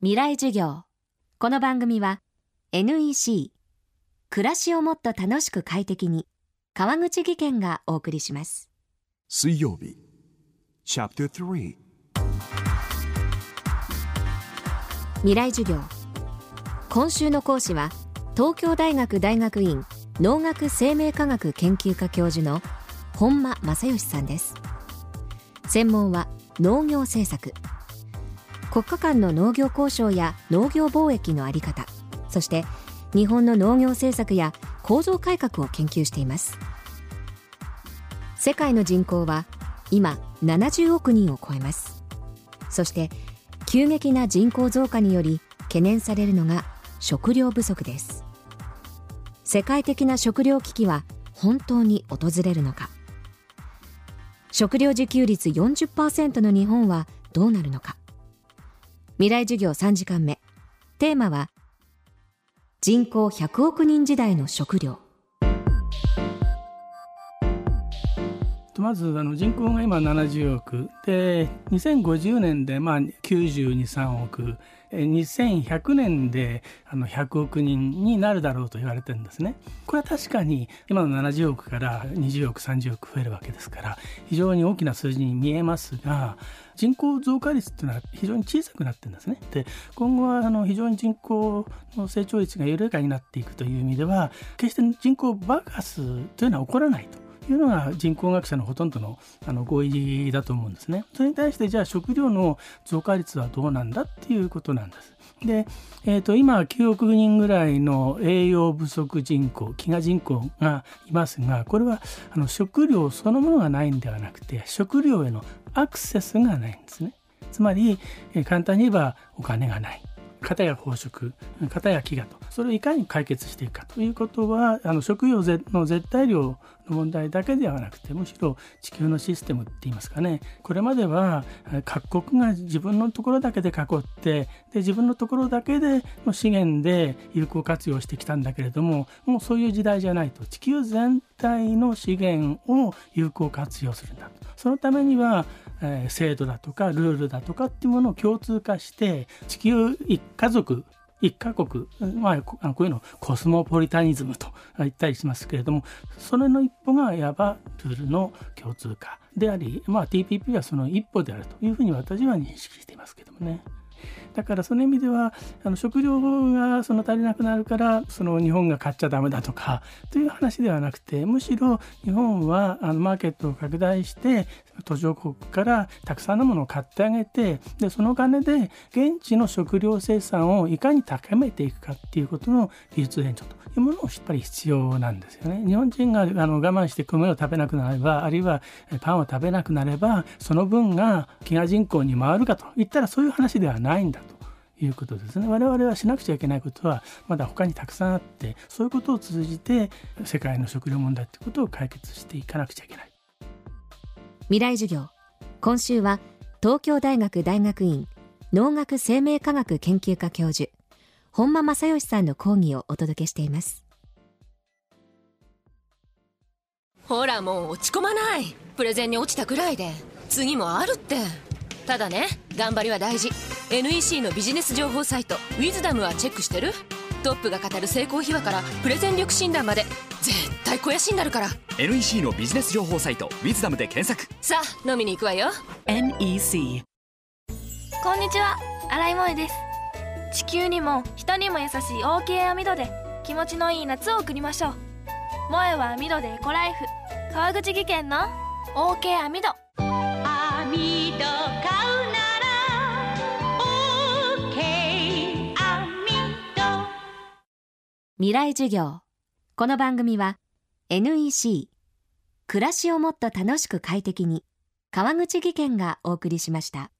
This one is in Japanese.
未来授業。この番組は NEC 暮らしをもっと楽しく快適に川口義賢がお送りします。水曜日 Chapter 3未来授業。今週の講師は東京大学大学院農学生命科学研究科教授の本間正義さんです。専門は農業政策国家間の農業交渉や農業貿易の在り方そして日本の農業政策や構造改革を研究しています。世界の人口は今70億人を超えます。そして急激な人口増加により懸念されるのが食料不足です。世界的な食料危機は本当に訪れるのか。食料自給率40%の日本はどうなるのか。未来授業3時間目。テーマは人口100億人時代の食料。まずあの人口が今70億で2050年でまあ923億2100年であの100億人になるだろうと言われてるんですね。これは確かに今の70億から20億30億増えるわけですから非常に大きな数字に見えますが人口増加率っていうのは非常に小さくなってるんですね。で今後はあの非常に人口の成長率が緩やかになっていくという意味では決して人口爆発というのは起こらないと。いうのが人口学者のほとんどのあの合意だと思うんですね。それに対してじゃあ食料の増加率はどうなんだっていうことなんです。で、えー、と今9億人ぐらいの栄養不足人口飢餓人口がいますがこれはあの食料そのものがないんではなくて食料へのアクセスがないんですね。つまり、えー、簡単に言えばお金がない。片や飽食片や飢餓とそれをいかに解決していくかということはあの食料の絶対量の問題だけではなくてむしろ地球のシステムって言いますかね。これまでは各国が自分のところだけで囲ってで自分のところだけでの資源で有効活用してきたんだけれどももうそういう時代じゃないと地球全体の資源を有効活用するんだと。そのためにはえー、制度だとかルールだとかっていうものを共通化して地球一家族一カ国、まあ、こういうのコスモポリタニズムと言ったりしますけれどもそれの一歩がいわばルールの共通化であり、まあ、TPP はその一歩であるというふうに私は認識していますけどもね。だからその意味ではあの食料がその足りなくなるからその日本が買っちゃダメだとかという話ではなくてむしろ日本はあのマーケットを拡大して途上国からたくさんのものを買ってあげてでその金で現地の食料生産をいかに高めていくかっていうことの技術援助というものをやっぱり必要なんですよね。日本人があの我慢して米を食べなくなればあるいはパンを食べなくなればその分が飢餓人口に回るかといったらそういう話ではないないんだと。いうことですね。我々はしなくちゃいけないことはまだ他にたくさんあってそういうことを通じて世界の食料問題ってことを解決していかなくちゃいけない。未来授業。今週は東京大学大学院農学生命科学研究科教授本間正義さんの講義をお届けしています。ほらもう落ち込まない。プレゼンに落ちたくらいで。次もあるって。ただね頑張りは大事 NEC のビジネス情報サイト「ウィズダムはチェックしてる？トップが語る成功秘話からプレゼン力診断まで絶対肥やしになるから。NEC のビジネス情報サイト「ウィズダムで検索。さあ飲みに行くわよ。NEC こんにちは。新井萌です。地球にも人にも優しい OK 網戸で気持ちのいい夏を送りましょう。萌えは網戸でエコライフ。川口技研の OK 網戸網戸未来授業。この番組は NEC 暮らしをもっと楽しく快適に川口技研がお送りしました。